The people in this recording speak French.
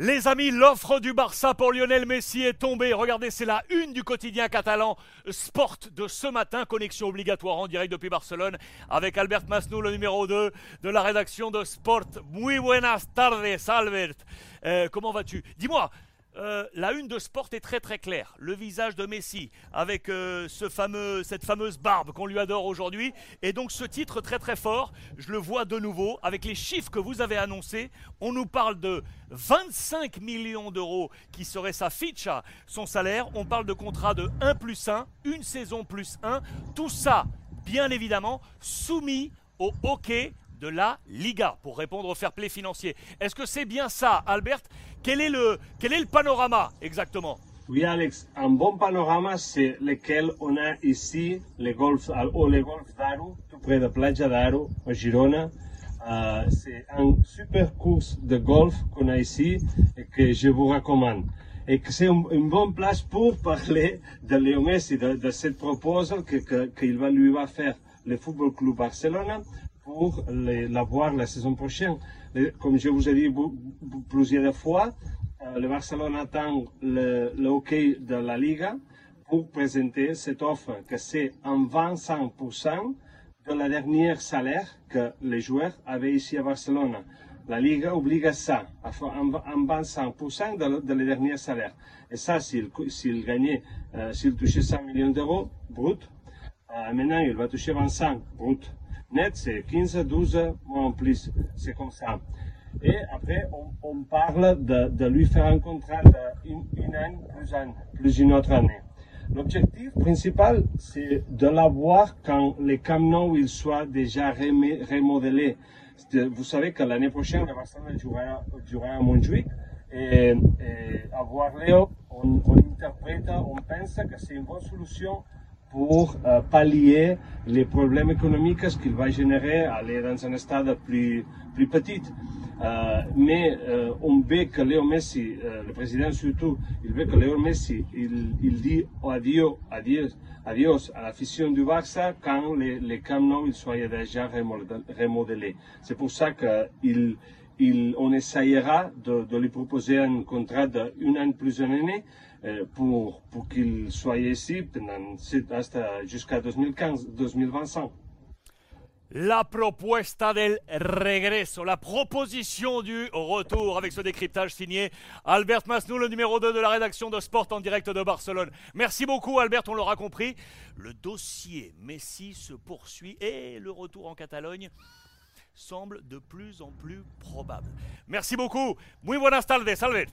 Les amis, l'offre du Barça pour Lionel Messi est tombée. Regardez, c'est la une du quotidien catalan Sport de ce matin. Connexion obligatoire en direct depuis Barcelone avec Albert Masnou, le numéro 2 de la rédaction de Sport. Muy buenas tardes, Albert. Euh, comment vas-tu? Dis-moi, euh, la une de Sport est très très claire. Le visage de Messi avec euh, cette fameuse barbe qu'on lui adore aujourd'hui. Et donc ce titre très très fort, je le vois de nouveau avec les chiffres que vous avez annoncés. On nous parle de 25 millions d'euros qui serait sa ficha, son salaire. On parle de contrat de 1 plus 1, une saison plus 1. Tout ça, bien évidemment, soumis au hockey de la Liga pour répondre au fair play financier. Est-ce que c'est bien ça, Albert? Quel est, le, quel est le panorama exactement? Oui, Alex, un bon panorama, c'est lequel on a ici, le golf, ou d'Aro, tout près de Platja d'Aro, à Girona. Euh, c'est un super course de golf qu'on a ici et que je vous recommande. Et que c'est une, bonne place pour parler de Léo Messi, de, cette proposition qu'il que, va, lui va faire le Football Club Barcelona pour l'avoir la saison prochaine. Comme je vous ai dit plusieurs fois, euh, le Barcelone attend le, le, de la Liga pour présenter cette offre que c'est en 25% de la dernière salaire que les joueurs avaient ici à Barcelone. La Liga obligue ça, en 25% de, de les derniers salaires. Et ça, s'il gagnait, euh, s'il touchait 100 millions d'euros brut, euh, maintenant il va toucher 25 brut net, c'est 15, 12 mois en plus. C'est comme ça. Et après, on, parle de, lui faire un contrat d'une une année plus, un, plus une autre année. L'objectif principal, c'est de l'avoir quand les camions il soit déjà remodelés. Vous savez que l'année prochaine, le Barcelone jouera, jouera à Montjuic. Et, et avoir Léo, on interprète, on pense que c'est une bonne solution pour euh, pallier les problèmes économiques qu'il va générer à aller dans un stade plus, plus petit. Euh, mais euh, on veut que Léo Messi, le président surtout, il veut que Léo Messi, il, dit adieu, adieu, adios à l'afición du Barça quand les, les soient déjà remodelés. C'est pour ça qu'il il, on essayera de, lui proposer un contrat d'un an plus une année euh, pour, pour qu'il soit ici jusqu'à 2015, 2025. La propuesta del regreso, la proposition du retour avec ce décryptage signé Albert Masnou, le numéro 2 de la rédaction de Sport en direct de Barcelone. Merci beaucoup Albert, on l'aura compris. Le dossier Messi se poursuit et le retour en Catalogne semble de plus en plus probable. Merci beaucoup. Muy buenas tardes, Albert.